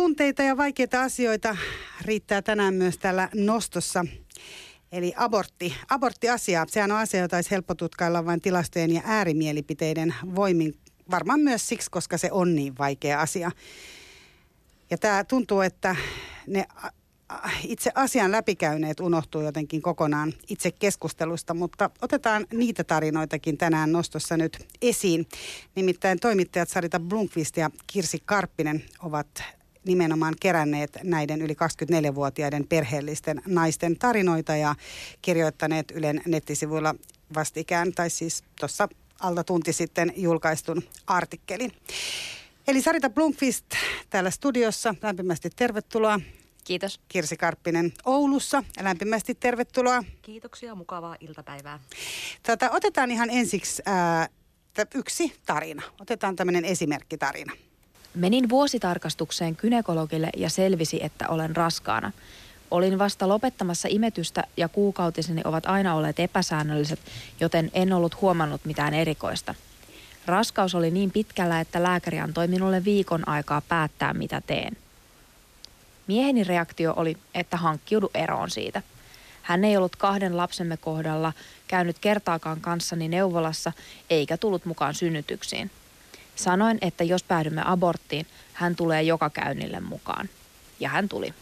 tunteita ja vaikeita asioita riittää tänään myös täällä nostossa. Eli abortti. Aborttiasia, sehän on asia, jota olisi helppo tutkailla vain tilastojen ja äärimielipiteiden voimin. Varmaan myös siksi, koska se on niin vaikea asia. Ja tämä tuntuu, että ne itse asian läpikäyneet unohtuu jotenkin kokonaan itse keskustelusta, mutta otetaan niitä tarinoitakin tänään nostossa nyt esiin. Nimittäin toimittajat Sarita Blomqvist ja Kirsi Karppinen ovat nimenomaan keränneet näiden yli 24-vuotiaiden perheellisten naisten tarinoita ja kirjoittaneet Ylen nettisivuilla vastikään, tai siis tuossa alta tunti sitten julkaistun artikkelin. Eli Sarita Blomqvist täällä studiossa, lämpimästi tervetuloa. Kiitos. Kirsi Karppinen Oulussa, lämpimästi tervetuloa. Kiitoksia, mukavaa iltapäivää. Tätä, otetaan ihan ensiksi ää, yksi tarina. Otetaan tämmöinen esimerkkitarina. Menin vuositarkastukseen kynekologille ja selvisi, että olen raskaana. Olin vasta lopettamassa imetystä ja kuukautiseni ovat aina olleet epäsäännölliset, joten en ollut huomannut mitään erikoista. Raskaus oli niin pitkällä, että lääkäri antoi minulle viikon aikaa päättää, mitä teen. Mieheni reaktio oli, että hankkiudu eroon siitä. Hän ei ollut kahden lapsemme kohdalla käynyt kertaakaan kanssani neuvolassa eikä tullut mukaan synnytyksiin. Sanoin, että jos päädymme aborttiin, hän tulee joka käynnille mukaan. Ja hän tuli.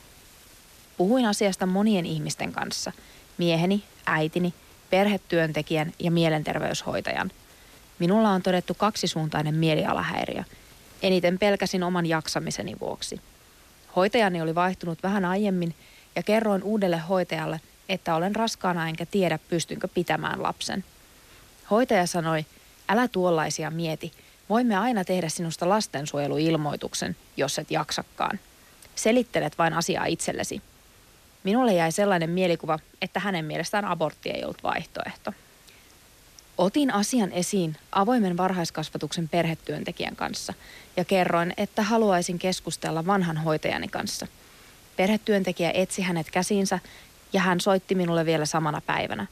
Puhuin asiasta monien ihmisten kanssa. Mieheni, äitini, perhetyöntekijän ja mielenterveyshoitajan. Minulla on todettu kaksisuuntainen mielialahäiriö. Eniten pelkäsin oman jaksamiseni vuoksi. Hoitajani oli vaihtunut vähän aiemmin ja kerroin uudelle hoitajalle, että olen raskaana enkä tiedä pystynkö pitämään lapsen. Hoitaja sanoi, älä tuollaisia mieti, voimme aina tehdä sinusta lastensuojeluilmoituksen, jos et jaksakaan. Selittelet vain asiaa itsellesi. Minulle jäi sellainen mielikuva, että hänen mielestään abortti ei ollut vaihtoehto. Otin asian esiin avoimen varhaiskasvatuksen perhetyöntekijän kanssa ja kerroin, että haluaisin keskustella vanhan hoitajani kanssa. Perhetyöntekijä etsi hänet käsiinsä ja hän soitti minulle vielä samana päivänä.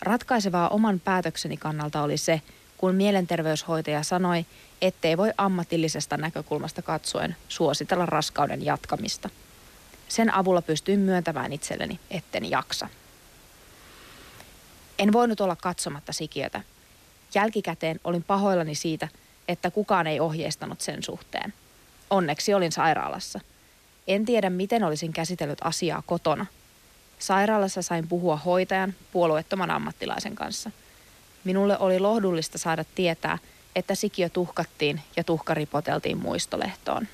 Ratkaisevaa oman päätökseni kannalta oli se, kun mielenterveyshoitaja sanoi, ettei voi ammatillisesta näkökulmasta katsoen suositella raskauden jatkamista. Sen avulla pystyin myöntämään itselleni, etten jaksa. En voinut olla katsomatta sikiötä. Jälkikäteen olin pahoillani siitä, että kukaan ei ohjeistanut sen suhteen. Onneksi olin sairaalassa. En tiedä, miten olisin käsitellyt asiaa kotona. Sairaalassa sain puhua hoitajan, puolueettoman ammattilaisen kanssa. Minulle oli lohdullista saada tietää, että sikiö tuhkattiin ja tuhka ripoteltiin muistolehtoon.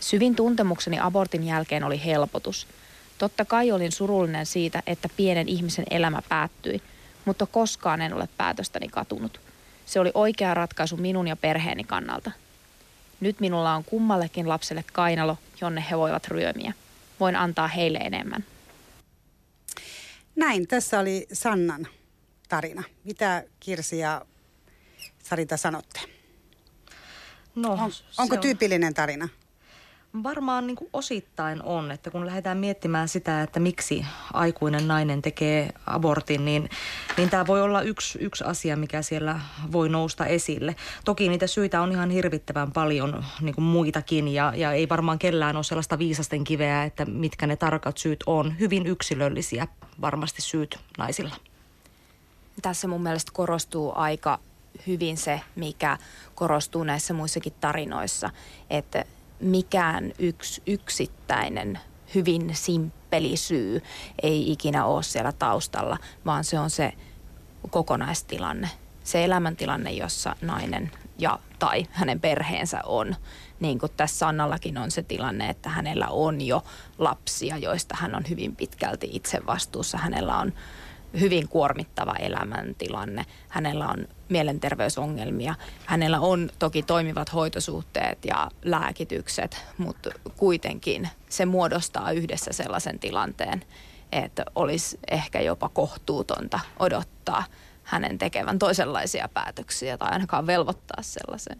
Syvin tuntemukseni abortin jälkeen oli helpotus – Totta kai olin surullinen siitä, että pienen ihmisen elämä päättyi, mutta koskaan en ole päätöstäni katunut. Se oli oikea ratkaisu minun ja perheeni kannalta. Nyt minulla on kummallekin lapselle kainalo, jonne he voivat ryömiä. Voin antaa heille enemmän. Näin, tässä oli Sannan tarina. Mitä Kirsi ja Sarita sanotte? No, on, onko on... tyypillinen tarina? Varmaan niin kuin osittain on, että kun lähdetään miettimään sitä, että miksi aikuinen nainen tekee abortin, niin, niin tämä voi olla yksi, yksi asia, mikä siellä voi nousta esille. Toki niitä syitä on ihan hirvittävän paljon niin kuin muitakin ja, ja ei varmaan kellään ole sellaista viisasten kiveä, että mitkä ne tarkat syyt on. Hyvin yksilöllisiä varmasti syyt naisilla. Tässä mun mielestä korostuu aika hyvin se, mikä korostuu näissä muissakin tarinoissa, että mikään yksi yksittäinen hyvin simppeli syy ei ikinä ole siellä taustalla, vaan se on se kokonaistilanne. Se elämäntilanne, jossa nainen ja tai hänen perheensä on. Niin kuin tässä Sannallakin on se tilanne, että hänellä on jo lapsia, joista hän on hyvin pitkälti itse vastuussa. Hänellä on hyvin kuormittava elämäntilanne. Hänellä on mielenterveysongelmia. Hänellä on toki toimivat hoitosuhteet ja lääkitykset, mutta kuitenkin se muodostaa yhdessä sellaisen tilanteen, että olisi ehkä jopa kohtuutonta odottaa hänen tekevän toisenlaisia päätöksiä tai ainakaan velvoittaa sellaiseen.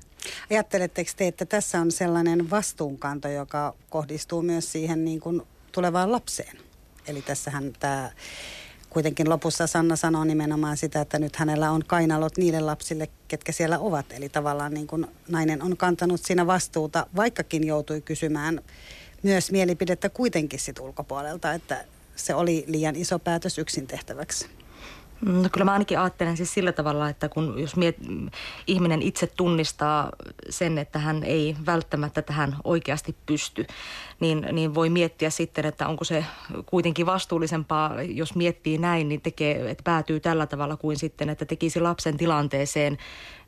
Ajatteletteko te, että tässä on sellainen vastuunkanto, joka kohdistuu myös siihen niin kuin tulevaan lapseen? Eli tässähän tämä kuitenkin lopussa Sanna sanoo nimenomaan sitä, että nyt hänellä on kainalot niille lapsille, ketkä siellä ovat. Eli tavallaan niin kuin nainen on kantanut siinä vastuuta, vaikkakin joutui kysymään myös mielipidettä kuitenkin sit ulkopuolelta, että se oli liian iso päätös yksin tehtäväksi. No kyllä mä ainakin ajattelen siis sillä tavalla, että kun jos miet, ihminen itse tunnistaa sen, että hän ei välttämättä tähän oikeasti pysty, niin, niin voi miettiä sitten, että onko se kuitenkin vastuullisempaa, jos miettii näin, niin tekee, että päätyy tällä tavalla kuin sitten, että tekisi lapsen tilanteeseen,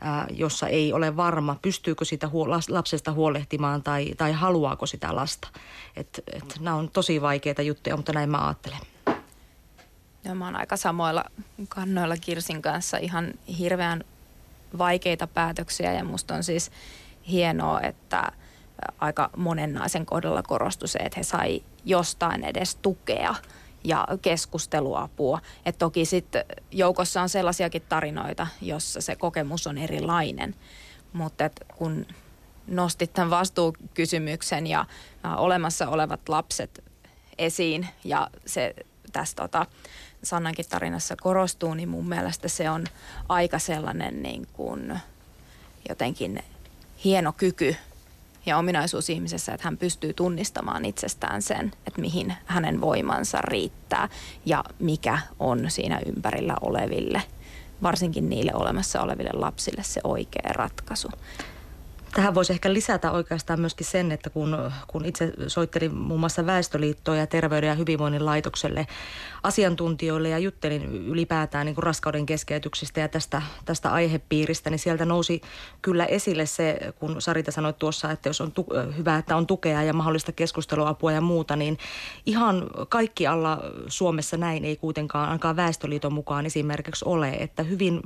ää, jossa ei ole varma, pystyykö sitä huo, lapsesta huolehtimaan tai, tai haluaako sitä lasta. Et, et, nämä on tosi vaikeita juttuja, mutta näin mä ajattelen. Ja mä oon aika samoilla kannoilla Kirsin kanssa ihan hirveän vaikeita päätöksiä ja musta on siis hienoa, että aika monen naisen kohdalla korostui se, että he sai jostain edes tukea ja keskusteluapua. Et toki sitten joukossa on sellaisiakin tarinoita, jossa se kokemus on erilainen, mutta kun nostit tämän vastuukysymyksen ja olemassa olevat lapset esiin ja se tässä tota, Sannankin tarinassa korostuu, niin mun mielestä se on aika sellainen niin kuin jotenkin hieno kyky ja ominaisuus ihmisessä, että hän pystyy tunnistamaan itsestään sen, että mihin hänen voimansa riittää ja mikä on siinä ympärillä oleville, varsinkin niille olemassa oleville lapsille se oikea ratkaisu. Tähän voisi ehkä lisätä oikeastaan myöskin sen, että kun, kun itse soittelin muun muassa Väestöliittoon ja Terveyden ja hyvinvoinnin laitokselle asiantuntijoille ja juttelin ylipäätään niin kuin raskauden keskeytyksistä ja tästä, tästä aihepiiristä, niin sieltä nousi kyllä esille se, kun Sarita sanoi tuossa, että jos on tu- hyvä, että on tukea ja mahdollista keskusteluapua ja muuta, niin ihan kaikki alla Suomessa näin ei kuitenkaan ainakaan Väestöliiton mukaan esimerkiksi ole, että hyvin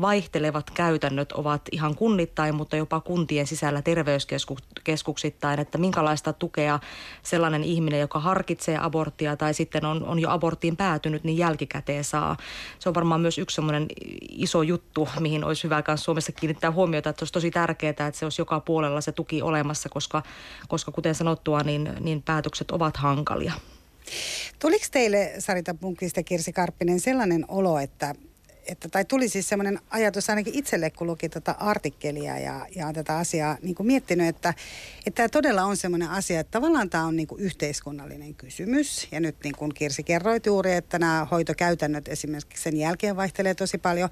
vaihtelevat käytännöt ovat ihan kunnittain, mutta jopa kuntien sisällä terveyskeskuksittain, että minkälaista tukea sellainen ihminen, joka harkitsee aborttia tai sitten on, on jo aborttiin päätynyt, niin jälkikäteen saa. Se on varmaan myös yksi semmoinen iso juttu, mihin olisi hyvä myös Suomessa kiinnittää huomiota, että olisi tosi tärkeää, että se olisi joka puolella se tuki olemassa, koska, koska kuten sanottua, niin, niin päätökset ovat hankalia. Tuliko teille, Sarita Punkista Kirsi Karppinen, sellainen olo, että että, tai tuli siis semmoinen ajatus ainakin itselle, kun luki tätä artikkelia ja, ja tätä asiaa niin kuin miettinyt, että, että tämä todella on semmoinen asia, että tavallaan tämä on niin kuin yhteiskunnallinen kysymys. Ja nyt niin kuin Kirsi kerroi juuri, että nämä hoitokäytännöt esimerkiksi sen jälkeen vaihtelee tosi paljon.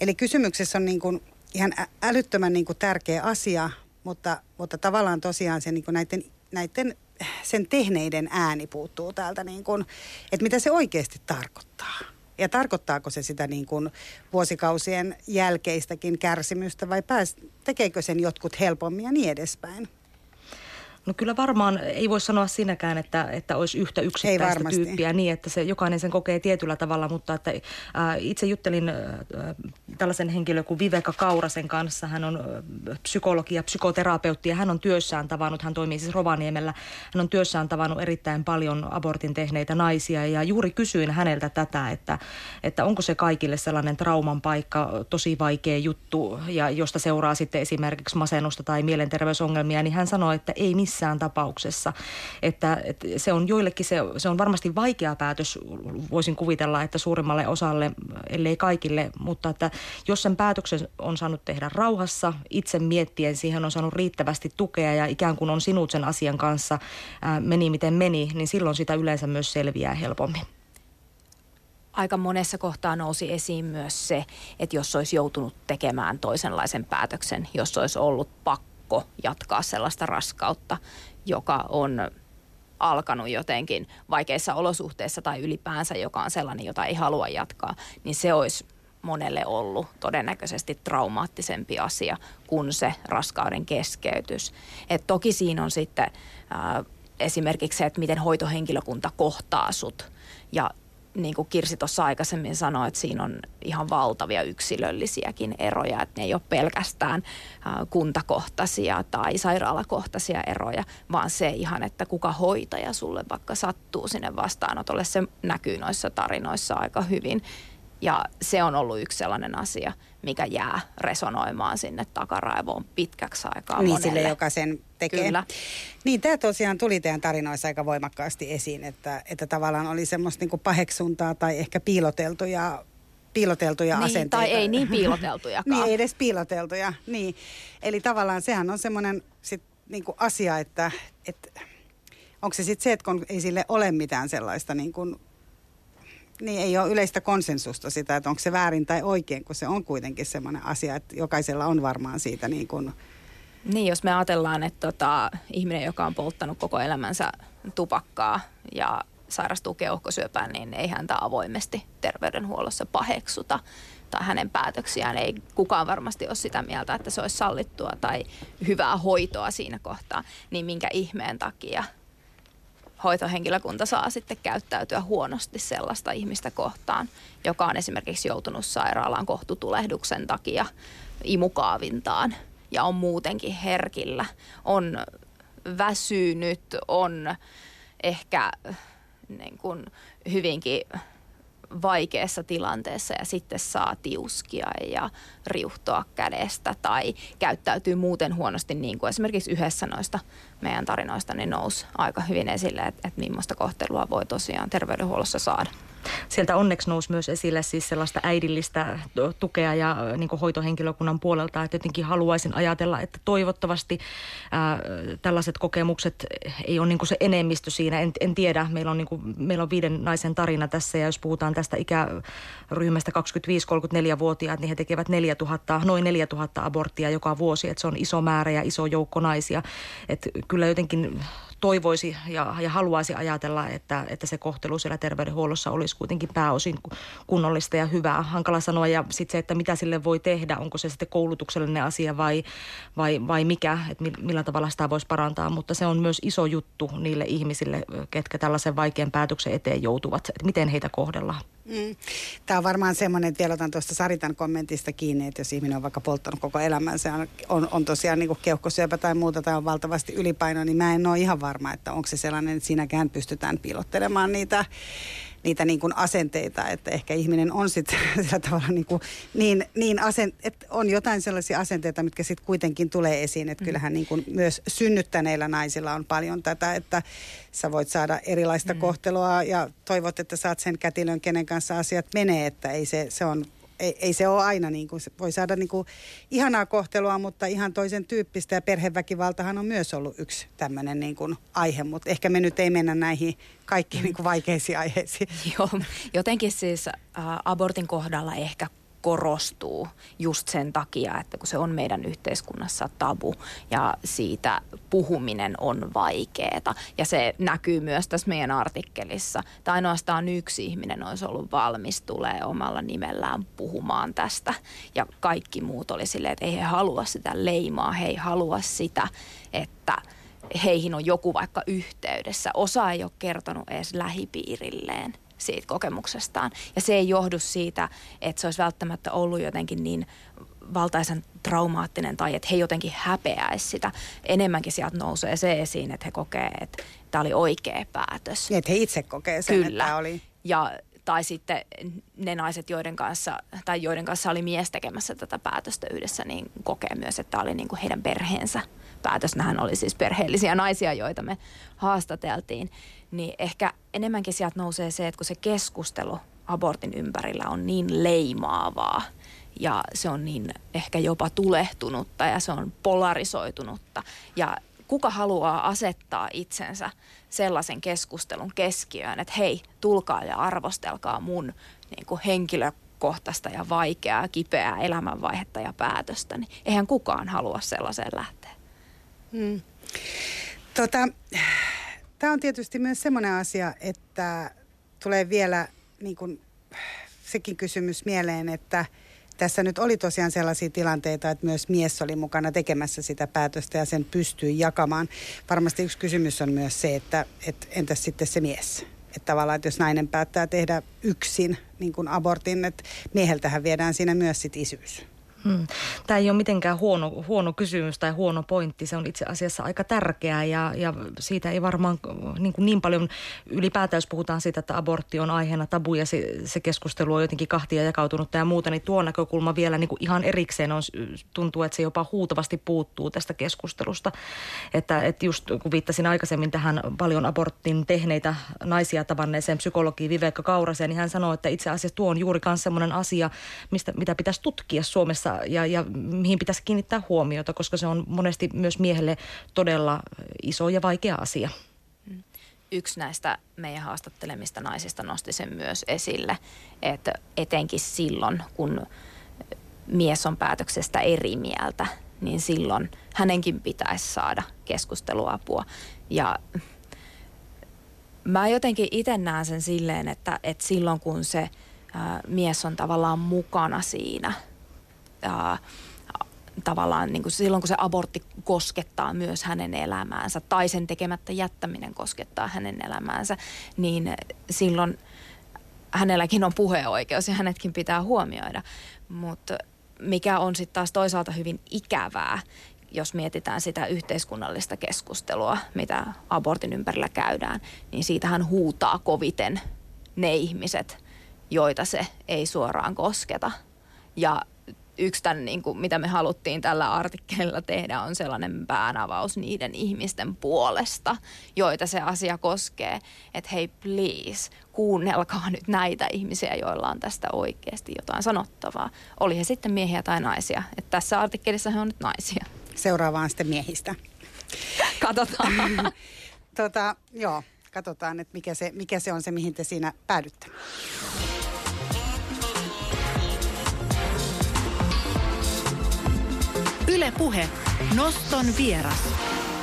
Eli kysymyksessä on niin kuin ihan älyttömän niin kuin tärkeä asia, mutta, mutta tavallaan tosiaan se niin kuin näiden, näiden sen tehneiden ääni puuttuu täältä, niin kuin, että mitä se oikeasti tarkoittaa. Ja tarkoittaako se sitä niin kuin vuosikausien jälkeistäkin kärsimystä vai pääs, tekeekö sen jotkut helpommin ja niin edespäin? No kyllä varmaan ei voi sanoa sinäkään, että, että olisi yhtä yksittäistä tyyppiä niin, että se jokainen sen kokee tietyllä tavalla, mutta että ää, itse juttelin ää, tällaisen henkilön kuin Viveka Kaurasen kanssa. Hän on psykologi ja psykoterapeutti ja hän on työssään tavannut, hän toimii siis Rovaniemellä, hän on työssään tavannut erittäin paljon abortin tehneitä naisia ja juuri kysyin häneltä tätä, että, että onko se kaikille sellainen trauman paikka, tosi vaikea juttu ja josta seuraa sitten esimerkiksi masennusta tai mielenterveysongelmia, niin hän sanoi, että ei missään missään tapauksessa. Että, että se on joillekin, se, se on varmasti vaikea päätös, voisin kuvitella, että suurimmalle osalle, ellei kaikille, mutta että jos sen päätöksen on saanut tehdä rauhassa, itse miettien siihen on saanut riittävästi tukea ja ikään kuin on sinut sen asian kanssa, ää, meni miten meni, niin silloin sitä yleensä myös selviää helpommin aika monessa kohtaa nousi esiin myös se, että jos olisi joutunut tekemään toisenlaisen päätöksen, jos olisi ollut pakko pakko jatkaa sellaista raskautta, joka on alkanut jotenkin vaikeissa olosuhteissa tai ylipäänsä, joka on sellainen, jota ei halua jatkaa, niin se olisi monelle ollut todennäköisesti traumaattisempi asia kuin se raskauden keskeytys. Et toki siinä on sitten äh, esimerkiksi se, että miten hoitohenkilökunta kohtaa sut ja niin kuin Kirsi tuossa aikaisemmin sanoi, että siinä on ihan valtavia yksilöllisiäkin eroja, että ne ei ole pelkästään kuntakohtaisia tai sairaalakohtaisia eroja, vaan se ihan, että kuka hoitaja sulle vaikka sattuu sinne vastaanotolle, se näkyy noissa tarinoissa aika hyvin. Ja se on ollut yksi sellainen asia, mikä jää resonoimaan sinne takaraivoon pitkäksi aikaa Niin monelle. sille, joka sen tekee. Kyllä. Niin, tämä tosiaan tuli teidän tarinoissa aika voimakkaasti esiin, että, että tavallaan oli semmoista niin paheksuntaa tai ehkä piiloteltuja piiloteltuja niin, asenteita. Tai ei niin piiloteltujakaan. niin, ei edes piiloteltuja. Niin. Eli tavallaan sehän on semmoinen sit, niin kuin asia, että, että onko se sitten se, että kun ei sille ole mitään sellaista niin kuin, niin ei ole yleistä konsensusta sitä, että onko se väärin tai oikein, kun se on kuitenkin semmoinen asia, että jokaisella on varmaan siitä niin kuin, Niin, jos me ajatellaan, että tota, ihminen, joka on polttanut koko elämänsä tupakkaa ja sairastuu keuhkosyöpään, niin ei häntä avoimesti terveydenhuollossa paheksuta tai hänen päätöksiään. Ei kukaan varmasti ole sitä mieltä, että se olisi sallittua tai hyvää hoitoa siinä kohtaa. Niin minkä ihmeen takia hoitohenkilökunta saa sitten käyttäytyä huonosti sellaista ihmistä kohtaan, joka on esimerkiksi joutunut sairaalaan kohtutulehduksen takia imukaavintaan ja on muutenkin herkillä, on väsynyt, on ehkä niin kuin hyvinkin vaikeassa tilanteessa ja sitten saa tiuskia ja riuhtoa kädestä tai käyttäytyy muuten huonosti, niin kuin esimerkiksi yhdessä noista meidän tarinoista niin nousi aika hyvin esille, että, että millaista kohtelua voi tosiaan terveydenhuollossa saada. Sieltä onneksi nousi myös esille siis sellaista äidillistä tukea ja niin hoitohenkilökunnan puolelta, että jotenkin haluaisin ajatella, että toivottavasti ää, tällaiset kokemukset ei ole niin se enemmistö siinä. En, en tiedä, meillä on, niin kuin, meillä on viiden naisen tarina tässä ja jos puhutaan tästä ikäryhmästä 25-34-vuotiaat, niin he tekevät 4000, noin 4000 aborttia joka vuosi, että se on iso määrä ja iso joukko naisia. Että kyllä jotenkin toivoisi ja, ja haluaisi ajatella, että, että se kohtelu siellä terveydenhuollossa olisi kuitenkin pääosin kunnollista ja hyvää. Hankala sanoa ja sitten se, että mitä sille voi tehdä, onko se sitten koulutuksellinen asia vai, vai, vai mikä, että millä tavalla sitä voisi parantaa. Mutta se on myös iso juttu niille ihmisille, ketkä tällaisen vaikean päätöksen eteen joutuvat, että miten heitä kohdellaan. Mm. Tämä on varmaan semmoinen, että vielä otan tuosta Saritan kommentista kiinni, että jos ihminen on vaikka polttanut koko elämänsä, on, on, tosiaan niin keuhkosyöpä tai muuta tai on valtavasti ylipaino, niin mä en ole ihan varma, että onko se sellainen, että siinäkään pystytään piilottelemaan niitä niitä niin kuin asenteita, että ehkä ihminen on sitten sillä tavalla niin, kuin niin, niin asen, että on jotain sellaisia asenteita, mitkä sitten kuitenkin tulee esiin, että mm. kyllähän niin kuin myös synnyttäneillä naisilla on paljon tätä, että sä voit saada erilaista mm. kohtelua ja toivot, että saat sen kätilön, kenen kanssa asiat menee, että ei se, se on ei, ei se ole aina niin kuin, voi saada niin kuin ihanaa kohtelua, mutta ihan toisen tyyppistä ja perheväkivaltahan on myös ollut yksi tämmöinen niin kuin aihe, mutta ehkä me nyt ei mennä näihin kaikkiin niin kuin vaikeisiin aiheisiin. Joo, jotenkin siis äh, abortin kohdalla ehkä korostuu just sen takia, että kun se on meidän yhteiskunnassa tabu ja siitä puhuminen on vaikeeta. Ja se näkyy myös tässä meidän artikkelissa. Tai ainoastaan yksi ihminen olisi ollut valmis tulee omalla nimellään puhumaan tästä. Ja kaikki muut oli silleen, että ei he halua sitä leimaa, he ei halua sitä, että heihin on joku vaikka yhteydessä. Osa ei ole kertonut edes lähipiirilleen siitä kokemuksestaan. Ja se ei johdu siitä, että se olisi välttämättä ollut jotenkin niin valtaisen traumaattinen tai että he jotenkin häpeäisi sitä. Enemmänkin sieltä nousee se esiin, että he kokee, että tämä oli oikea päätös. Niin, että he itse kokee sen, Kyllä. että oli... Ja tai sitten ne naiset, joiden kanssa, tai joiden kanssa oli mies tekemässä tätä päätöstä yhdessä, niin kokee myös, että tämä oli niin kuin heidän perheensä päätös. Nähän oli siis perheellisiä naisia, joita me haastateltiin. Niin ehkä enemmänkin sieltä nousee se, että kun se keskustelu abortin ympärillä on niin leimaavaa ja se on niin ehkä jopa tulehtunutta ja se on polarisoitunutta ja kuka haluaa asettaa itsensä sellaisen keskustelun keskiöön, että hei, tulkaa ja arvostelkaa mun niin kuin henkilökohtaista ja vaikeaa, kipeää elämänvaihetta ja päätöstä, niin eihän kukaan halua sellaiseen lähteä. Tota, Tämä on tietysti myös semmoinen asia, että tulee vielä niin kuin, sekin kysymys mieleen, että tässä nyt oli tosiaan sellaisia tilanteita, että myös mies oli mukana tekemässä sitä päätöstä ja sen pystyi jakamaan. Varmasti yksi kysymys on myös se, että, että entäs sitten se mies? Että tavallaan, että jos nainen päättää tehdä yksin niin abortin, että mieheltähän viedään siinä myös sit isyys. Hmm. Tämä ei ole mitenkään huono, huono kysymys tai huono pointti. Se on itse asiassa aika tärkeää ja, ja siitä ei varmaan niin, kuin niin paljon ylipäätään, jos puhutaan siitä, että abortti on aiheena tabu ja se, se keskustelu on jotenkin kahtia jakautunut ja muuta, niin tuo näkökulma vielä niin kuin ihan erikseen on, tuntuu, että se jopa huutavasti puuttuu tästä keskustelusta. Että, että just kun viittasin aikaisemmin tähän paljon abortin tehneitä naisia tavanneeseen psykologiin Vivekka Kauraseen, niin hän sanoi, että itse asiassa tuo on juuri myös sellainen asia, mistä, mitä pitäisi tutkia Suomessa ja, ja mihin pitäisi kiinnittää huomiota, koska se on monesti myös miehelle todella iso ja vaikea asia. Yksi näistä meidän haastattelemista naisista nosti sen myös esille, että etenkin silloin, kun mies on päätöksestä eri mieltä, niin silloin hänenkin pitäisi saada keskusteluapua. Ja mä jotenkin itse näen sen silleen, että, että silloin kun se ää, mies on tavallaan mukana siinä – ää, tavallaan niin kuin silloin, kun se abortti koskettaa myös hänen elämäänsä tai sen tekemättä jättäminen koskettaa hänen elämäänsä, niin silloin hänelläkin on puheoikeus ja hänetkin pitää huomioida. Mutta mikä on sitten taas toisaalta hyvin ikävää, jos mietitään sitä yhteiskunnallista keskustelua, mitä abortin ympärillä käydään, niin siitähän huutaa koviten ne ihmiset, joita se ei suoraan kosketa. Ja yksi tämän, niin kuin, mitä me haluttiin tällä artikkelilla tehdä, on sellainen päänavaus niiden ihmisten puolesta, joita se asia koskee. Että hei please, kuunnelkaa nyt näitä ihmisiä, joilla on tästä oikeasti jotain sanottavaa. Oli he sitten miehiä tai naisia. Että tässä artikkelissa he on nyt naisia. Seuraavaan sitten miehistä. Katsotaan. tota, joo, katsotaan, että mikä se, mikä se on se, mihin te siinä päädytte. Ylepuhe Noston vieras.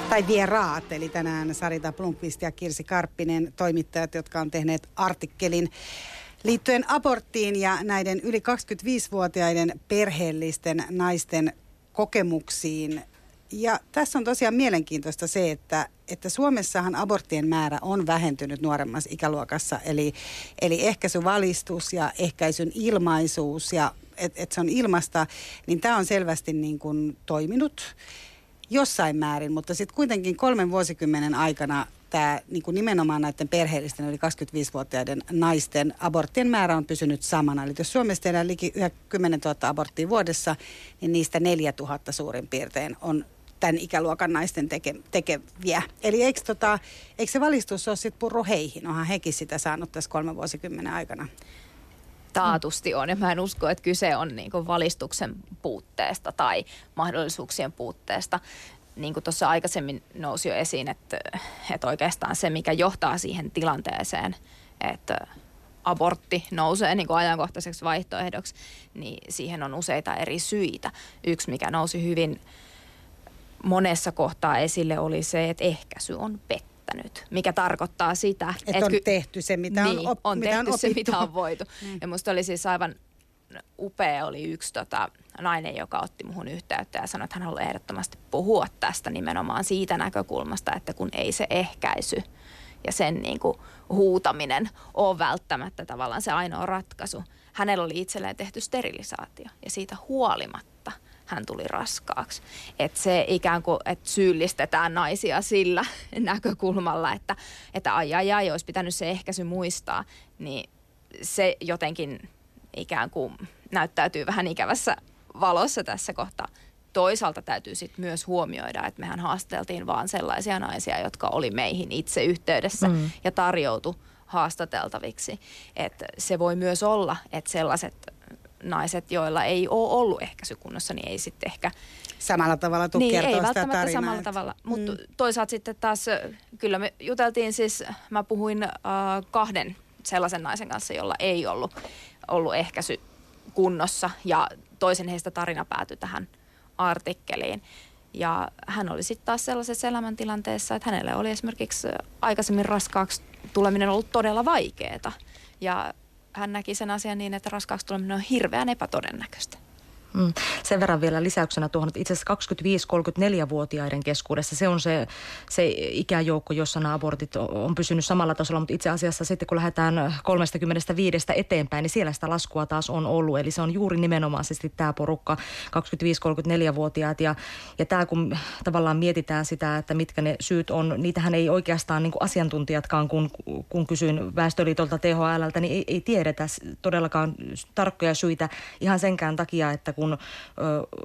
Tai vieraat, eli tänään Sarita Blomqvist ja Kirsi Karppinen, toimittajat, jotka on tehneet artikkelin liittyen aborttiin ja näiden yli 25-vuotiaiden perheellisten naisten kokemuksiin. Ja tässä on tosiaan mielenkiintoista se, että, että Suomessahan aborttien määrä on vähentynyt nuoremmassa ikäluokassa. Eli, eli ehkäisyvalistus ja ehkäisyn ilmaisuus ja että et se on ilmasta, niin tämä on selvästi niin kuin toiminut jossain määrin, mutta sitten kuitenkin kolmen vuosikymmenen aikana tämä niin kuin nimenomaan näiden perheellisten yli 25-vuotiaiden naisten aborttien määrä on pysynyt samana. Eli jos Suomessa tehdään liki 10 000 aborttia vuodessa, niin niistä 4 000 suurin piirtein on tämän ikäluokan naisten teke, tekeviä. Eli eikö, tota, eikö se valistus ole sitten purru heihin? Onhan hekin sitä saanut tässä kolmen vuosikymmenen aikana taatusti on. Ja mä en usko, että kyse on niin kuin valistuksen puutteesta tai mahdollisuuksien puutteesta. Niin kuin tuossa aikaisemmin nousi jo esiin, että, että oikeastaan se, mikä johtaa siihen tilanteeseen, että abortti nousee niin kuin ajankohtaiseksi vaihtoehdoksi, niin siihen on useita eri syitä. Yksi, mikä nousi hyvin monessa kohtaa esille, oli se, että ehkäisy on petty päättänyt, mikä tarkoittaa sitä, että on ky- tehty se, mitä niin, on, op- on mitä tehty on se, mitä on voitu. Mm. Ja musta oli siis aivan upea oli yksi tota, nainen, joka otti muhun yhteyttä ja sanoi, että hän haluaa ehdottomasti puhua tästä nimenomaan siitä näkökulmasta, että kun ei se ehkäisy ja sen niin kuin, huutaminen ole välttämättä tavallaan se ainoa ratkaisu. Hänellä oli itselleen tehty sterilisaatio ja siitä huolimatta – hän tuli raskaaksi. Että se ikään kuin, että syyllistetään naisia sillä näkökulmalla, että, että ai ai ai, olisi pitänyt se ehkäisy muistaa, niin se jotenkin ikään kuin näyttäytyy vähän ikävässä valossa tässä kohtaa. Toisaalta täytyy sitten myös huomioida, että mehän haasteltiin vaan sellaisia naisia, jotka oli meihin itse yhteydessä mm. ja tarjoutu haastateltaviksi. Että se voi myös olla, että sellaiset naiset, joilla ei ole ollut ehkäisykunnossa, niin ei sitten ehkä... Samalla tavalla tuu niin, ei sitä välttämättä tarinaa, samalla että... tavalla. Mutta mm. toisaalta sitten taas, kyllä me juteltiin siis, mä puhuin äh, kahden sellaisen naisen kanssa, jolla ei ollut, ollut ehkäisy kunnossa ja toisen heistä tarina päätyi tähän artikkeliin. Ja hän oli sitten taas sellaisessa elämäntilanteessa, että hänelle oli esimerkiksi aikaisemmin raskaaksi tuleminen ollut todella vaikeaa. Ja hän näki sen asian niin, että raskaaksi tuleminen on hirveän epätodennäköistä. Mm. Sen verran vielä lisäyksenä tuohon, että itse asiassa 25-34-vuotiaiden keskuudessa se on se, se ikäjoukko, jossa nämä abortit on pysynyt samalla tasolla, mutta itse asiassa sitten kun lähdetään 35 eteenpäin, niin siellä sitä laskua taas on ollut. Eli se on juuri nimenomaisesti tämä porukka, 25-34-vuotiaat. Ja, ja tämä kun tavallaan mietitään sitä, että mitkä ne syyt on, niitähän ei oikeastaan niin kuin asiantuntijatkaan, kun, kun kysyin Väestöliitolta THLltä, niin ei, ei tiedetä todellakaan tarkkoja syitä ihan senkään takia, että kun ö,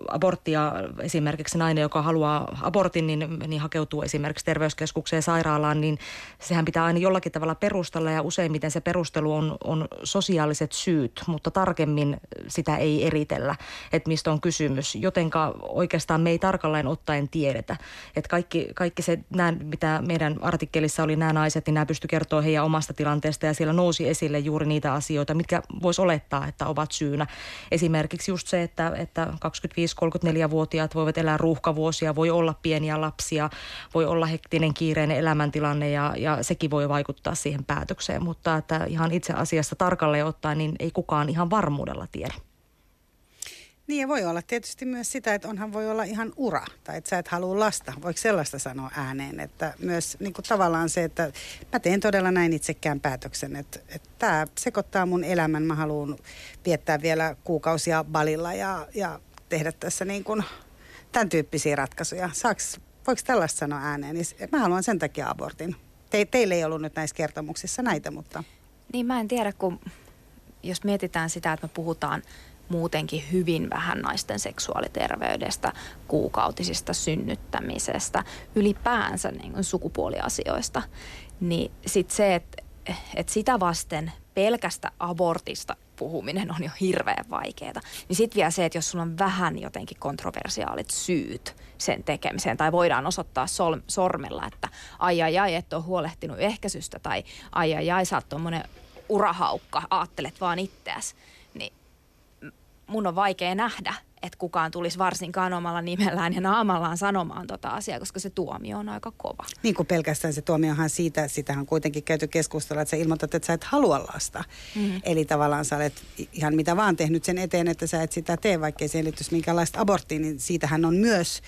aborttia esimerkiksi nainen, joka haluaa abortin, niin, niin hakeutuu esimerkiksi terveyskeskukseen sairaalaan, niin sehän pitää aina jollakin tavalla perustella ja useimmiten se perustelu on, on sosiaaliset syyt, mutta tarkemmin sitä ei eritellä, että mistä on kysymys. Jotenka oikeastaan me ei tarkalleen ottaen tiedetä, että kaikki, kaikki se, nämä, mitä meidän artikkelissa oli nämä naiset, niin nämä pysty kertoa heidän omasta tilanteesta ja siellä nousi esille juuri niitä asioita, mitkä voisi olettaa, että ovat syynä. Esimerkiksi just se, että, että 25-34-vuotiaat voivat elää ruuhkavuosia, voi olla pieniä lapsia, voi olla hektinen kiireinen elämäntilanne ja, ja sekin voi vaikuttaa siihen päätökseen, mutta että ihan itse asiassa tarkalleen ottaen niin ei kukaan ihan varmuudella tiedä. Niin ja voi olla tietysti myös sitä, että onhan voi olla ihan ura tai että sä et halua lasta. Voiko sellaista sanoa ääneen? Että myös niin kuin tavallaan se, että mä teen todella näin itsekään päätöksen, että, että tämä sekoittaa mun elämän. Mä haluan viettää vielä kuukausia balilla ja, ja tehdä tässä niin kuin tämän tyyppisiä ratkaisuja. Saaks, voiko tällaista sanoa ääneen? Niin mä haluan sen takia abortin. Te, teille ei ollut nyt näissä kertomuksissa näitä, mutta... Niin mä en tiedä, kun jos mietitään sitä, että me puhutaan muutenkin hyvin vähän naisten seksuaaliterveydestä, kuukautisista synnyttämisestä, ylipäänsä niin sukupuoliasioista, niin sitten se, että et sitä vasten pelkästä abortista puhuminen on jo hirveän vaikeaa. Niin sitten vielä se, että jos sulla on vähän jotenkin kontroversiaalit syyt sen tekemiseen, tai voidaan osoittaa sol- sormella, että ai ai ai, et ole huolehtinut ehkäisystä, tai ai ai ai, sä oot tuommoinen urahaukka, aattelet vaan itseäsi, mun on vaikea nähdä, että kukaan tulisi varsinkaan omalla nimellään ja naamallaan sanomaan tota asiaa, koska se tuomio on aika kova. Niin kuin pelkästään se tuomiohan siitä, sitähän on kuitenkin käyty keskustelua, että sä ilmoitat, että sä et halua lasta. Mm-hmm. Eli tavallaan sä olet ihan mitä vaan tehnyt sen eteen, että sä et sitä tee, vaikkei se liittyisi minkäänlaista aborttiin, niin siitähän on myös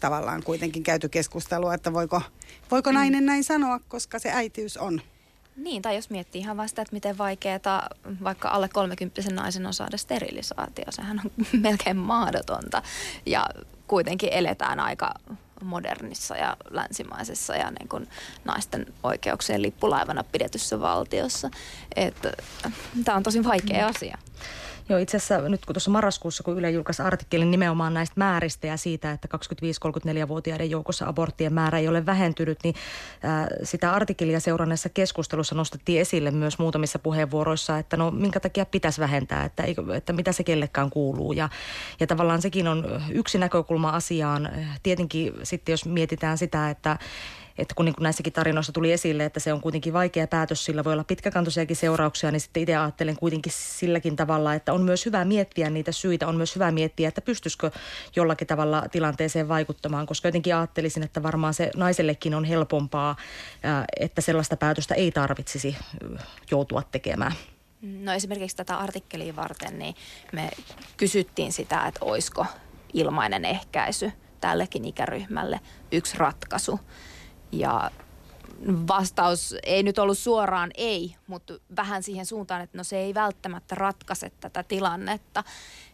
tavallaan kuitenkin käyty keskustelua, että voiko, voiko nainen mm. näin sanoa, koska se äitiys on niin, tai jos miettii ihan vasta, että miten vaikeaa vaikka alle 30 naisen on saada sterilisaatio, sehän on melkein mahdotonta. Ja kuitenkin eletään aika modernissa ja länsimaisessa ja niin kuin naisten oikeuksien lippulaivana pidetyssä valtiossa. Tämä on tosi vaikea asia. Joo, itse asiassa nyt kun tuossa marraskuussa, kun Yle julkaisi artikkelin nimenomaan näistä määristä ja siitä, että 25-34-vuotiaiden joukossa aborttien määrä ei ole vähentynyt, niin äh, sitä artikkelia seuranneessa keskustelussa nostettiin esille myös muutamissa puheenvuoroissa, että no minkä takia pitäisi vähentää, että, eikö, että mitä se kellekään kuuluu. Ja, ja tavallaan sekin on yksi näkökulma asiaan. Tietenkin sitten jos mietitään sitä, että että kun, niin kuin näissäkin tarinoissa tuli esille, että se on kuitenkin vaikea päätös, sillä voi olla pitkäkantoisiakin seurauksia, niin sitten itse ajattelen kuitenkin silläkin tavalla, että on myös hyvä miettiä niitä syitä, on myös hyvä miettiä, että pystyisikö jollakin tavalla tilanteeseen vaikuttamaan, koska jotenkin ajattelisin, että varmaan se naisellekin on helpompaa, että sellaista päätöstä ei tarvitsisi joutua tekemään. No esimerkiksi tätä artikkelia varten, niin me kysyttiin sitä, että olisiko ilmainen ehkäisy tällekin ikäryhmälle yksi ratkaisu. Ja vastaus ei nyt ollut suoraan ei, mutta vähän siihen suuntaan, että no se ei välttämättä ratkaise tätä tilannetta.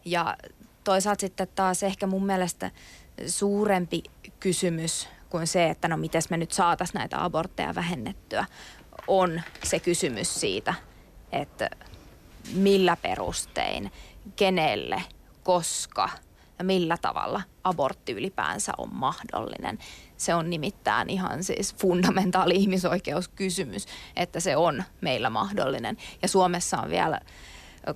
Ja toisaalta sitten taas ehkä mun mielestä suurempi kysymys kuin se, että no miten me nyt saataisiin näitä abortteja vähennettyä, on se kysymys siitä, että millä perustein, kenelle, koska ja millä tavalla abortti ylipäänsä on mahdollinen. Se on nimittäin ihan siis fundamentaali ihmisoikeuskysymys, että se on meillä mahdollinen. Ja Suomessa on vielä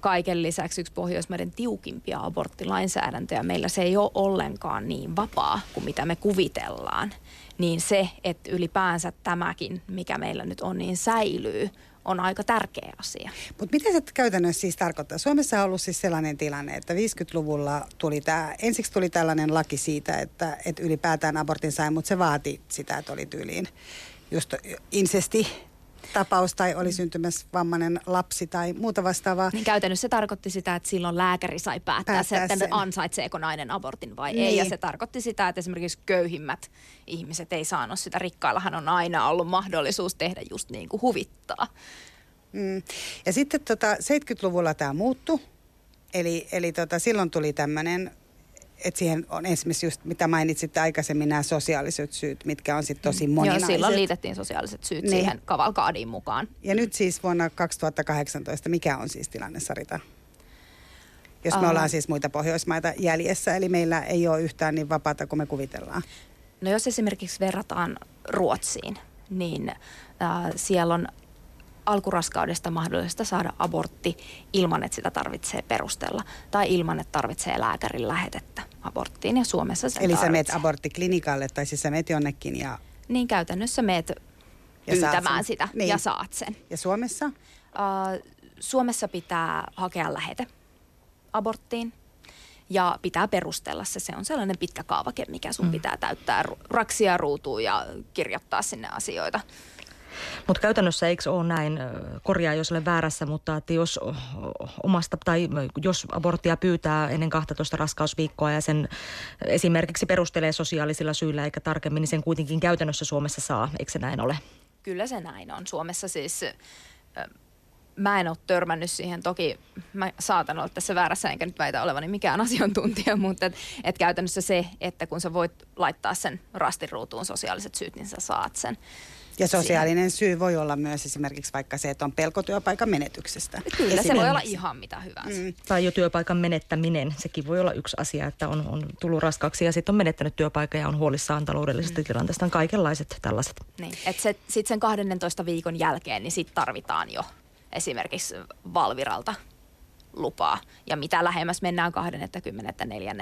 kaiken lisäksi yksi Pohjoismaiden tiukimpia aborttilainsäädäntöjä. Meillä se ei ole ollenkaan niin vapaa kuin mitä me kuvitellaan. Niin se, että ylipäänsä tämäkin, mikä meillä nyt on, niin säilyy, on aika tärkeä asia. Mutta mitä se käytännössä siis tarkoittaa? Suomessa on ollut siis sellainen tilanne, että 50-luvulla tuli tämä, ensiksi tuli tällainen laki siitä, että, että ylipäätään abortin sai, mutta se vaati sitä, että oli tyyliin just insesti tapaus tai oli syntymässä vammainen lapsi tai muuta vastaavaa. Niin käytännössä se tarkoitti sitä, että silloin lääkäri sai päättää, Päättää se, että sen. ansaitseeko nainen abortin vai Niin. ei. Ja se tarkoitti sitä, että esimerkiksi köyhimmät ihmiset ei saanut sitä. Rikkaillahan on aina ollut mahdollisuus tehdä just niin kuin huvittaa. Mm. Ja sitten tota, 70-luvulla tämä muuttui. Eli, eli tota, silloin tuli tämmöinen, että siihen on esimerkiksi just, mitä mainitsitte aikaisemmin, nämä sosiaaliset syyt, mitkä on sitten tosi moninaiset. Joo, silloin liitettiin sosiaaliset syyt Niin. siihen kavalkaadiin mukaan. Ja nyt siis vuonna 2018, mikä on siis tilanne Sarita? Jos me Aa. ollaan siis muita Pohjoismaita jäljessä, eli meillä ei ole yhtään niin vapaata kuin me kuvitellaan. No jos esimerkiksi verrataan Ruotsiin, niin äh, siellä on alkuraskaudesta mahdollista saada abortti ilman, että sitä tarvitsee perustella tai ilman, että tarvitsee lääkärin lähetettä aborttiin ja Suomessa sen Eli sä meet tarvitsee. aborttiklinikalle tai siis sä meet jonnekin ja, Niin käytännössä meet Ja saat pyytämään sen. sitä Niin. ja saat sen. ja Suomessa? Uh, Suomessa pitää hakea lähete aborttiin ja pitää perustella se. Se on sellainen pitkä kaavake, mikä sun mm. pitää täyttää raksia ruutuun ja kirjoittaa sinne asioita. Mutta käytännössä eikö ole näin, korjaa jos olen väärässä, mutta että jos omasta tai jos aborttia pyytää ennen 12 raskausviikkoa ja sen esimerkiksi perustelee sosiaalisilla syillä eikä tarkemmin, niin sen kuitenkin käytännössä Suomessa saa, eikö se näin ole? Kyllä se näin on. Suomessa siis, mä en ole törmännyt siihen. Toki mä saatan olla tässä väärässä, enkä nyt väitä olevani mikään asiantuntija, mutta et, et käytännössä se, että kun sä voit laittaa sen rastiruutuun sosiaaliset syyt, niin sä saat sen. Ja sosiaalinen syy voi olla myös esimerkiksi vaikka se, että on pelko työpaikan menetyksestä. Kyllä, se voi olla ihan mitä hyvänsä. Mm. Tai jo työpaikan menettäminen, sekin voi olla yksi asia, että on, on tullut raskaaksi ja sitten on menettänyt työpaikan ja on huolissaan taloudellisesta mm. tilanteesta. On kaikenlaiset tällaiset. Niin, että se, sitten sen 12 viikon jälkeen, niin sitten tarvitaan jo esimerkiksi Valviralta lupaa. Ja mitä lähemmäs mennään 24.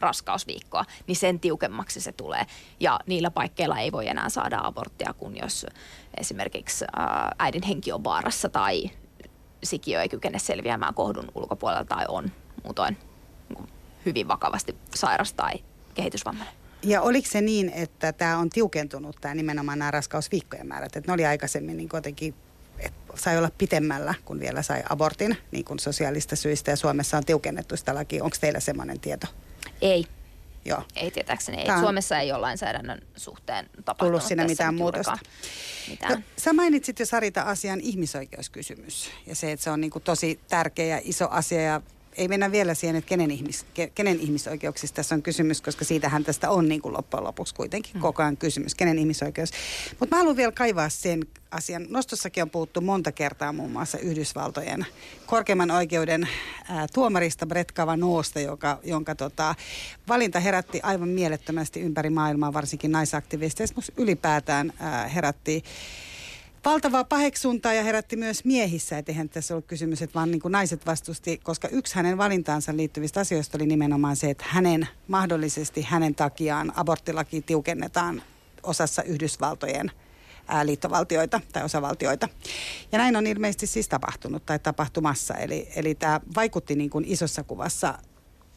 raskausviikkoa, niin sen tiukemmaksi se tulee. Ja niillä paikkeilla ei voi enää saada aborttia, kun jos esimerkiksi ää, äidin henki on vaarassa tai sikiö ei kykene selviämään kohdun ulkopuolella tai on muutoin hyvin vakavasti sairas tai kehitysvammainen. Ja oliko se niin, että tämä on tiukentunut, tämä nimenomaan nämä raskausviikkojen määrät? Että ne oli aikaisemmin niin että sai olla pitemmällä, kun vielä sai abortin niin kuin sosiaalista syistä. Ja Suomessa on tiukennettu sitä lakia. Onko teillä semmoinen tieto? Ei, Joo. Ei tietääkseni. Ei. On- Suomessa ei ole lainsäädännön suhteen tapahtunut siinä tässä mitään nyt juurikaan No, Mitään. sä mainitsit jo Sarita asian ihmisoikeuskysymys ja se, että se on niin kuin tosi tärkeä ja iso asia ja ei mennä vielä siihen, että kenen, ihmis, ke- kenen ihmisoikeuksista tässä on kysymys, koska siitähän tästä on niin kuin loppujen lopuksi kuitenkin Mm. koko ajan kysymys, kenen ihmisoikeus. Mutta mä haluan vielä kaivaa sen asian. Nostossakin on puhuttu monta kertaa muun muassa Yhdysvaltojen korkeimman oikeuden ää, tuomarista Brett Kavanaughsta, joka, jonka tota, valinta herätti aivan mielettömästi ympäri maailmaa, varsinkin naisaktivisteissa, mutta ylipäätään ää, herätti valtavaa paheksuntaa ja herätti myös miehissä, että eihän tässä ollut kysymys, että vaan niin kuin naiset vastusti, koska yksi hänen valintaansa liittyvistä asioista oli nimenomaan se, että hänen mahdollisesti hänen takiaan aborttilaki tiukennetaan osassa Yhdysvaltojen liittovaltioita tai osavaltioita. Ja näin on ilmeisesti siis tapahtunut tai tapahtumassa. Eli, eli tämä vaikutti niin kuin isossa kuvassa,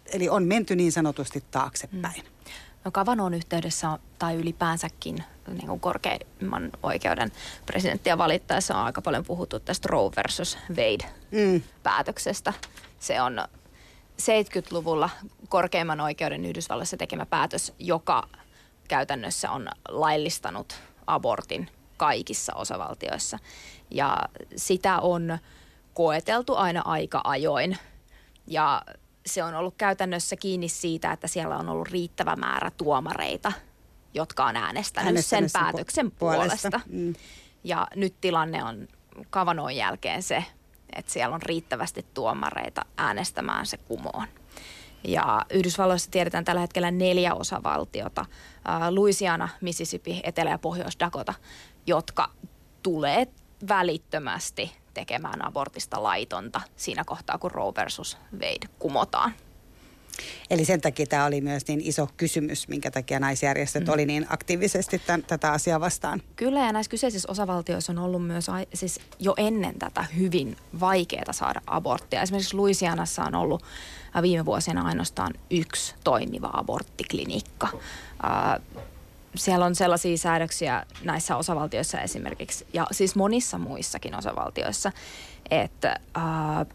eli on menty niin sanotusti taaksepäin. No Kavanoon yhteydessä tai ylipäänsäkin niin kuin korkeimman oikeuden presidenttiä valittaessa on aika paljon puhuttu tästä Roe versus Wade Mm. päätöksestä. Se on 70-luvulla korkeimman oikeuden Yhdysvalloissa tekemä päätös, joka käytännössä on laillistanut abortin kaikissa osavaltioissa. Ja sitä on koeteltu aina aika ajoin. Ja se on ollut käytännössä kiinni siitä, että siellä on ollut riittävä määrä tuomareita, jotka on äänestänyt, Äänestänyt sen pu- päätöksen puolesta. puolesta. Mm. Ja nyt tilanne on Kavanoon jälkeen se, että siellä on riittävästi tuomareita äänestämään se kumoon. Ja Yhdysvalloissa tiedetään tällä hetkellä neljä osavaltiota, ää, Louisiana, Mississippi, Etelä- ja Pohjois-Dakota, jotka tulee välittömästi tekemään abortista laitonta siinä kohtaa, kun Roe versus Wade kumotaan. Eli sen takia tämä oli myös niin iso kysymys, minkä takia naisjärjestöt mm. oli niin aktiivisesti tämän, tätä asiaa vastaan. Kyllä ja näissä kyseisissä osavaltioissa on ollut myös siis jo ennen tätä hyvin vaikeaa saada aborttia. Esimerkiksi Louisianassa on ollut äh, viime vuosina ainoastaan yksi toimiva aborttiklinikka. Äh, siellä on sellaisia säädöksiä näissä osavaltioissa esimerkiksi, ja siis monissa muissakin osavaltioissa, että ää,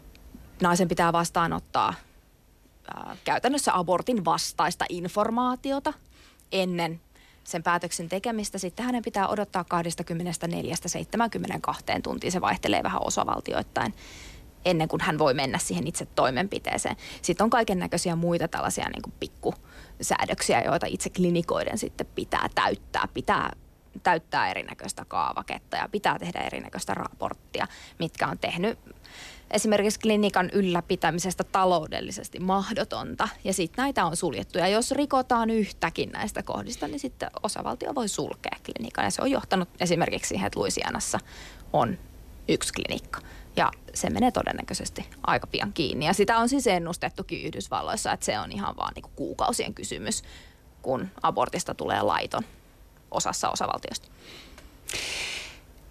naisen pitää vastaanottaa ää, käytännössä abortin vastaista informaatiota ennen sen päätöksen tekemistä. Sitten hänen pitää odottaa 24-72 tuntia. Se vaihtelee vähän osavaltioittain ennen kuin hän voi mennä siihen itse toimenpiteeseen. Sitten on kaiken näköisiä muita tällaisia niin kuin pikkusäädöksiä, joita itse klinikoiden sitten pitää täyttää. Pitää täyttää erinäköistä kaavaketta ja pitää tehdä erinäköistä raporttia, mitkä on tehnyt esimerkiksi klinikan ylläpitämisestä taloudellisesti mahdotonta. Ja sitten näitä on suljettu. Ja jos rikotaan yhtäkin näistä kohdista, niin sitten osavaltio voi sulkea klinikan. Ja se on johtanut esimerkiksi siihen, että Louisianassa on yksi klinikka. Ja se menee todennäköisesti aika pian kiinni. Ja sitä on siis ennustettukin Yhdysvalloissa, että se on ihan vaan niin kuukausien kysymys, kun abortista tulee laiton osassa osavaltiosta.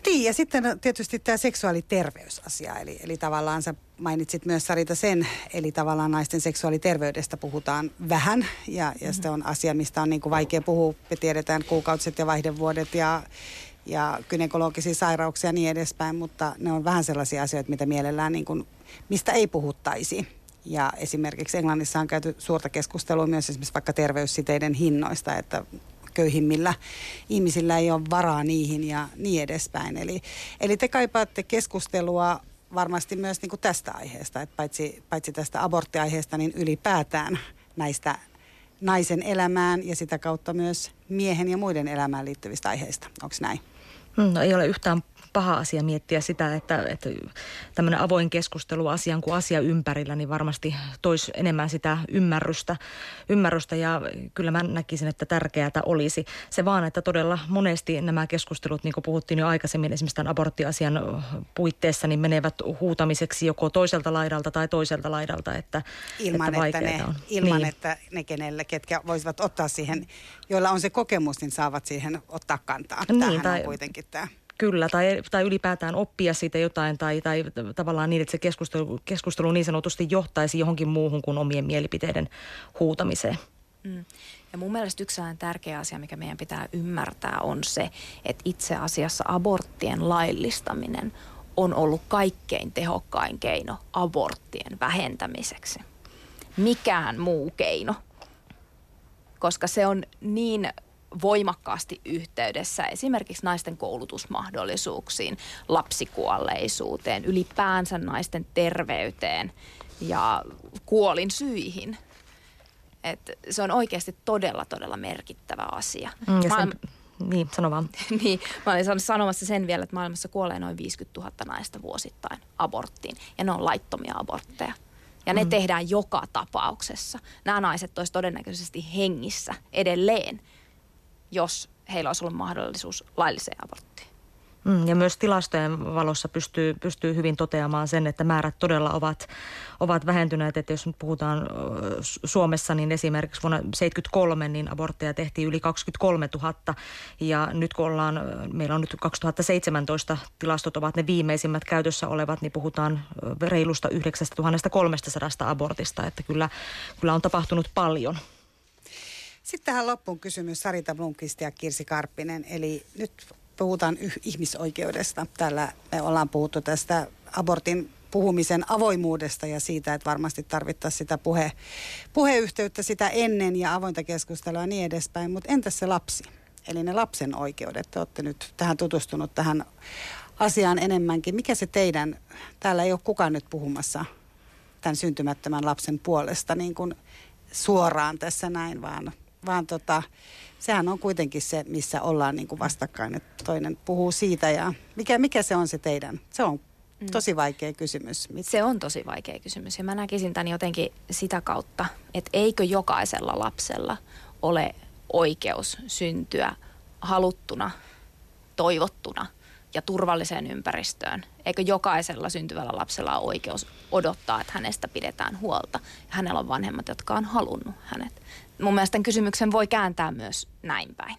Niin, ja sitten tietysti tämä seksuaaliterveysasia, eli, eli tavallaan sä mainitsit myös Sarita sen, eli tavallaan naisten seksuaaliterveydestä puhutaan vähän, ja, ja se on asia, mistä on niin kuin vaikea puhua. Me tiedetään kuukautiset ja vaihdevuodet ja, ja gynekologisia sairauksia ja niin edespäin, mutta ne on vähän sellaisia asioita, mitä mielellään niin kuin, mistä ei puhuttaisi. Ja esimerkiksi Englannissa on käyty suurta keskustelua myös esimerkiksi vaikka terveyssiteiden hinnoista, että köyhimmillä ihmisillä ei ole varaa niihin ja niin edespäin. Eli, eli te kaipaatte keskustelua varmasti myös niin kuin tästä aiheesta, että paitsi, paitsi tästä aborttiaiheesta, niin ylipäätään näistä naisen elämään ja sitä kautta myös miehen ja muiden elämään liittyvistä aiheista. Onko näin? No ei ole yhtään paha asia miettiä sitä, että, että tämmöinen avoin keskustelu asian kuin asia ympärillä, niin varmasti toisi enemmän sitä ymmärrystä, ymmärrystä ja kyllä mä näkisin, että tärkeää olisi. Se vaan, että todella monesti nämä keskustelut, niin kuin puhuttiin jo aikaisemmin esimerkiksi tämän aborttiasian puitteissa, niin menevät huutamiseksi joko toiselta laidalta tai toiselta laidalta. Että, ilman, että, että, ne, on. ilman niin. että ne kenelle, ketkä voisivat ottaa siihen, joilla on se kokemus, niin saavat siihen ottaa kantaa. Niin, Tämähän tai, on kuitenkin tämä. Kyllä, tai, tai ylipäätään oppia siitä jotain, tai, tai tavallaan niin, että se keskustelu, keskustelu niin sanotusti johtaisi johonkin muuhun kuin omien mielipiteiden huutamiseen. Mm. Ja mun mielestä yksi tärkeä asia, mikä meidän pitää ymmärtää, on se, että itse asiassa aborttien laillistaminen on ollut kaikkein tehokkain keino aborttien vähentämiseksi. Mikään muu keino, koska se on niin voimakkaasti yhteydessä esimerkiksi naisten koulutusmahdollisuuksiin, lapsikuolleisuuteen, ylipäänsä naisten terveyteen ja kuolin syihin. Et se on oikeasti todella, todella merkittävä asia. Mm, sen, niin, sano vaan. niin, mä olin sanomassa sen vielä, että maailmassa kuolee noin 50 000 naista vuosittain aborttiin. Ja ne on laittomia abortteja. Ja ne mm. tehdään joka tapauksessa. Nämä naiset olisivat todennäköisesti hengissä edelleen, jos heillä olisi ollut mahdollisuus lailliseen aborttiin. Mm, ja myös tilastojen valossa pystyy, pystyy hyvin toteamaan sen, että määrät todella ovat, ovat vähentyneet. Että jos nyt puhutaan Suomessa, niin esimerkiksi vuonna 1973 niin abortteja tehtiin yli 23 000. Ja nyt kun ollaan, meillä on nyt 2017 tilastot ovat ne viimeisimmät käytössä olevat, niin puhutaan reilusta 9300 abortista. Että kyllä, kyllä on tapahtunut paljon. Sitten tähän loppuun kysymys Sarita Blomqvist ja Kirsi Karppinen. Eli nyt puhutaan ihmisoikeudesta. Täällä me ollaan puhuttu tästä abortin puhumisen avoimuudesta ja siitä, että varmasti tarvittaisiin sitä puhe, puheyhteyttä sitä ennen ja avointa keskustelua ja niin edespäin. Mutta entäs se lapsi? Eli ne lapsen oikeudet. Te olette nyt tähän tutustunut tähän asiaan enemmänkin. Mikä se teidän, täällä ei ole kukaan nyt puhumassa tämän syntymättömän lapsen puolesta niin kuin suoraan tässä näin, vaan vaan tota, sehän on kuitenkin se, missä ollaan niin kuin vastakkain, että toinen puhuu siitä ja mikä, mikä se on se teidän? Se on mm. tosi vaikea kysymys. Mit? Se on tosi vaikea kysymys ja mä näkisin tämän jotenkin sitä kautta, että eikö jokaisella lapsella ole oikeus syntyä haluttuna, toivottuna – ja turvalliseen ympäristöön. Eikö jokaisella syntyvällä lapsella ole oikeus odottaa, että hänestä pidetään huolta. Hänellä on vanhemmat, jotka on halunnut hänet. Mun mielestä tämän kysymyksen voi kääntää myös näin päin.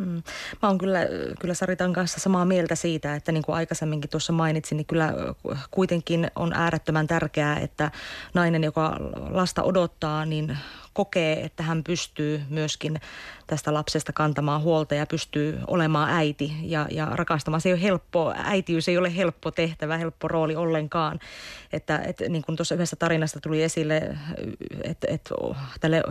Mm. Mä oon kyllä, kyllä Saritan kanssa samaa mieltä siitä, että niin kuin aikaisemminkin tuossa mainitsin, niin kyllä kuitenkin on äärettömän tärkeää, että nainen, joka lasta odottaa, niin kokee, että hän pystyy myöskin tästä lapsesta kantamaan huolta ja pystyy olemaan äiti ja, ja rakastamaan. Se ei ole helppo, äitiys ei ole helppo tehtävä, helppo rooli ollenkaan. Että, että niin kuin tuossa yhdessä tarinasta tuli esille, että, että tälle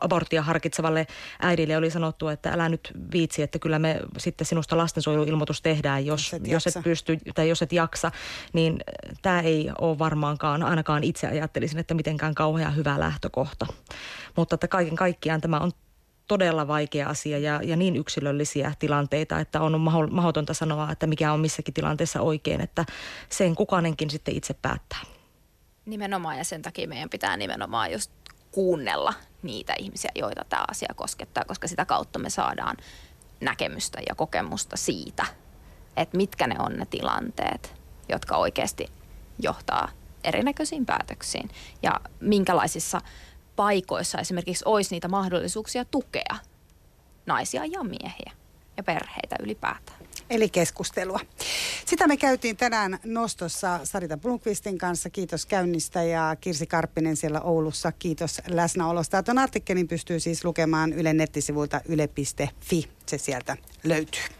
aborttia harkitsevalle äidille oli sanottu, että älä nyt viitsi, että kyllä me sitten sinusta lastensuojeluilmoitus tehdään, jos, jos, et, jos et pysty tai jos et jaksa, niin tämä ei ole varmaankaan, ainakaan itse ajattelisin, että mitenkään kauhean hyvä lähtökohta. Mutta että kaiken kaikkiaan tämä on todella vaikea asia ja, ja niin yksilöllisiä tilanteita, että on mahdotonta sanoa, että mikä on missäkin tilanteessa oikein, että sen kukainenkin sitten itse päättää. Nimenomaan ja sen takia meidän pitää nimenomaan just kuunnella niitä ihmisiä, joita tämä asia koskettaa, koska sitä kautta me saadaan näkemystä ja kokemusta siitä, että mitkä ne on ne tilanteet, jotka oikeasti johtaa erinäköisiin päätöksiin ja minkälaisissa paikoissa esimerkiksi olisi niitä mahdollisuuksia tukea naisia ja miehiä ja perheitä ylipäätään. Eli keskustelua. Sitä me käytiin tänään nostossa Sarita Blomqvistin kanssa. Kiitos käynnistä ja Kirsi Karppinen siellä Oulussa. Kiitos läsnäolosta. Tuon artikkelin pystyy siis lukemaan Yle nettisivuilta yle.fi. Se sieltä löytyy.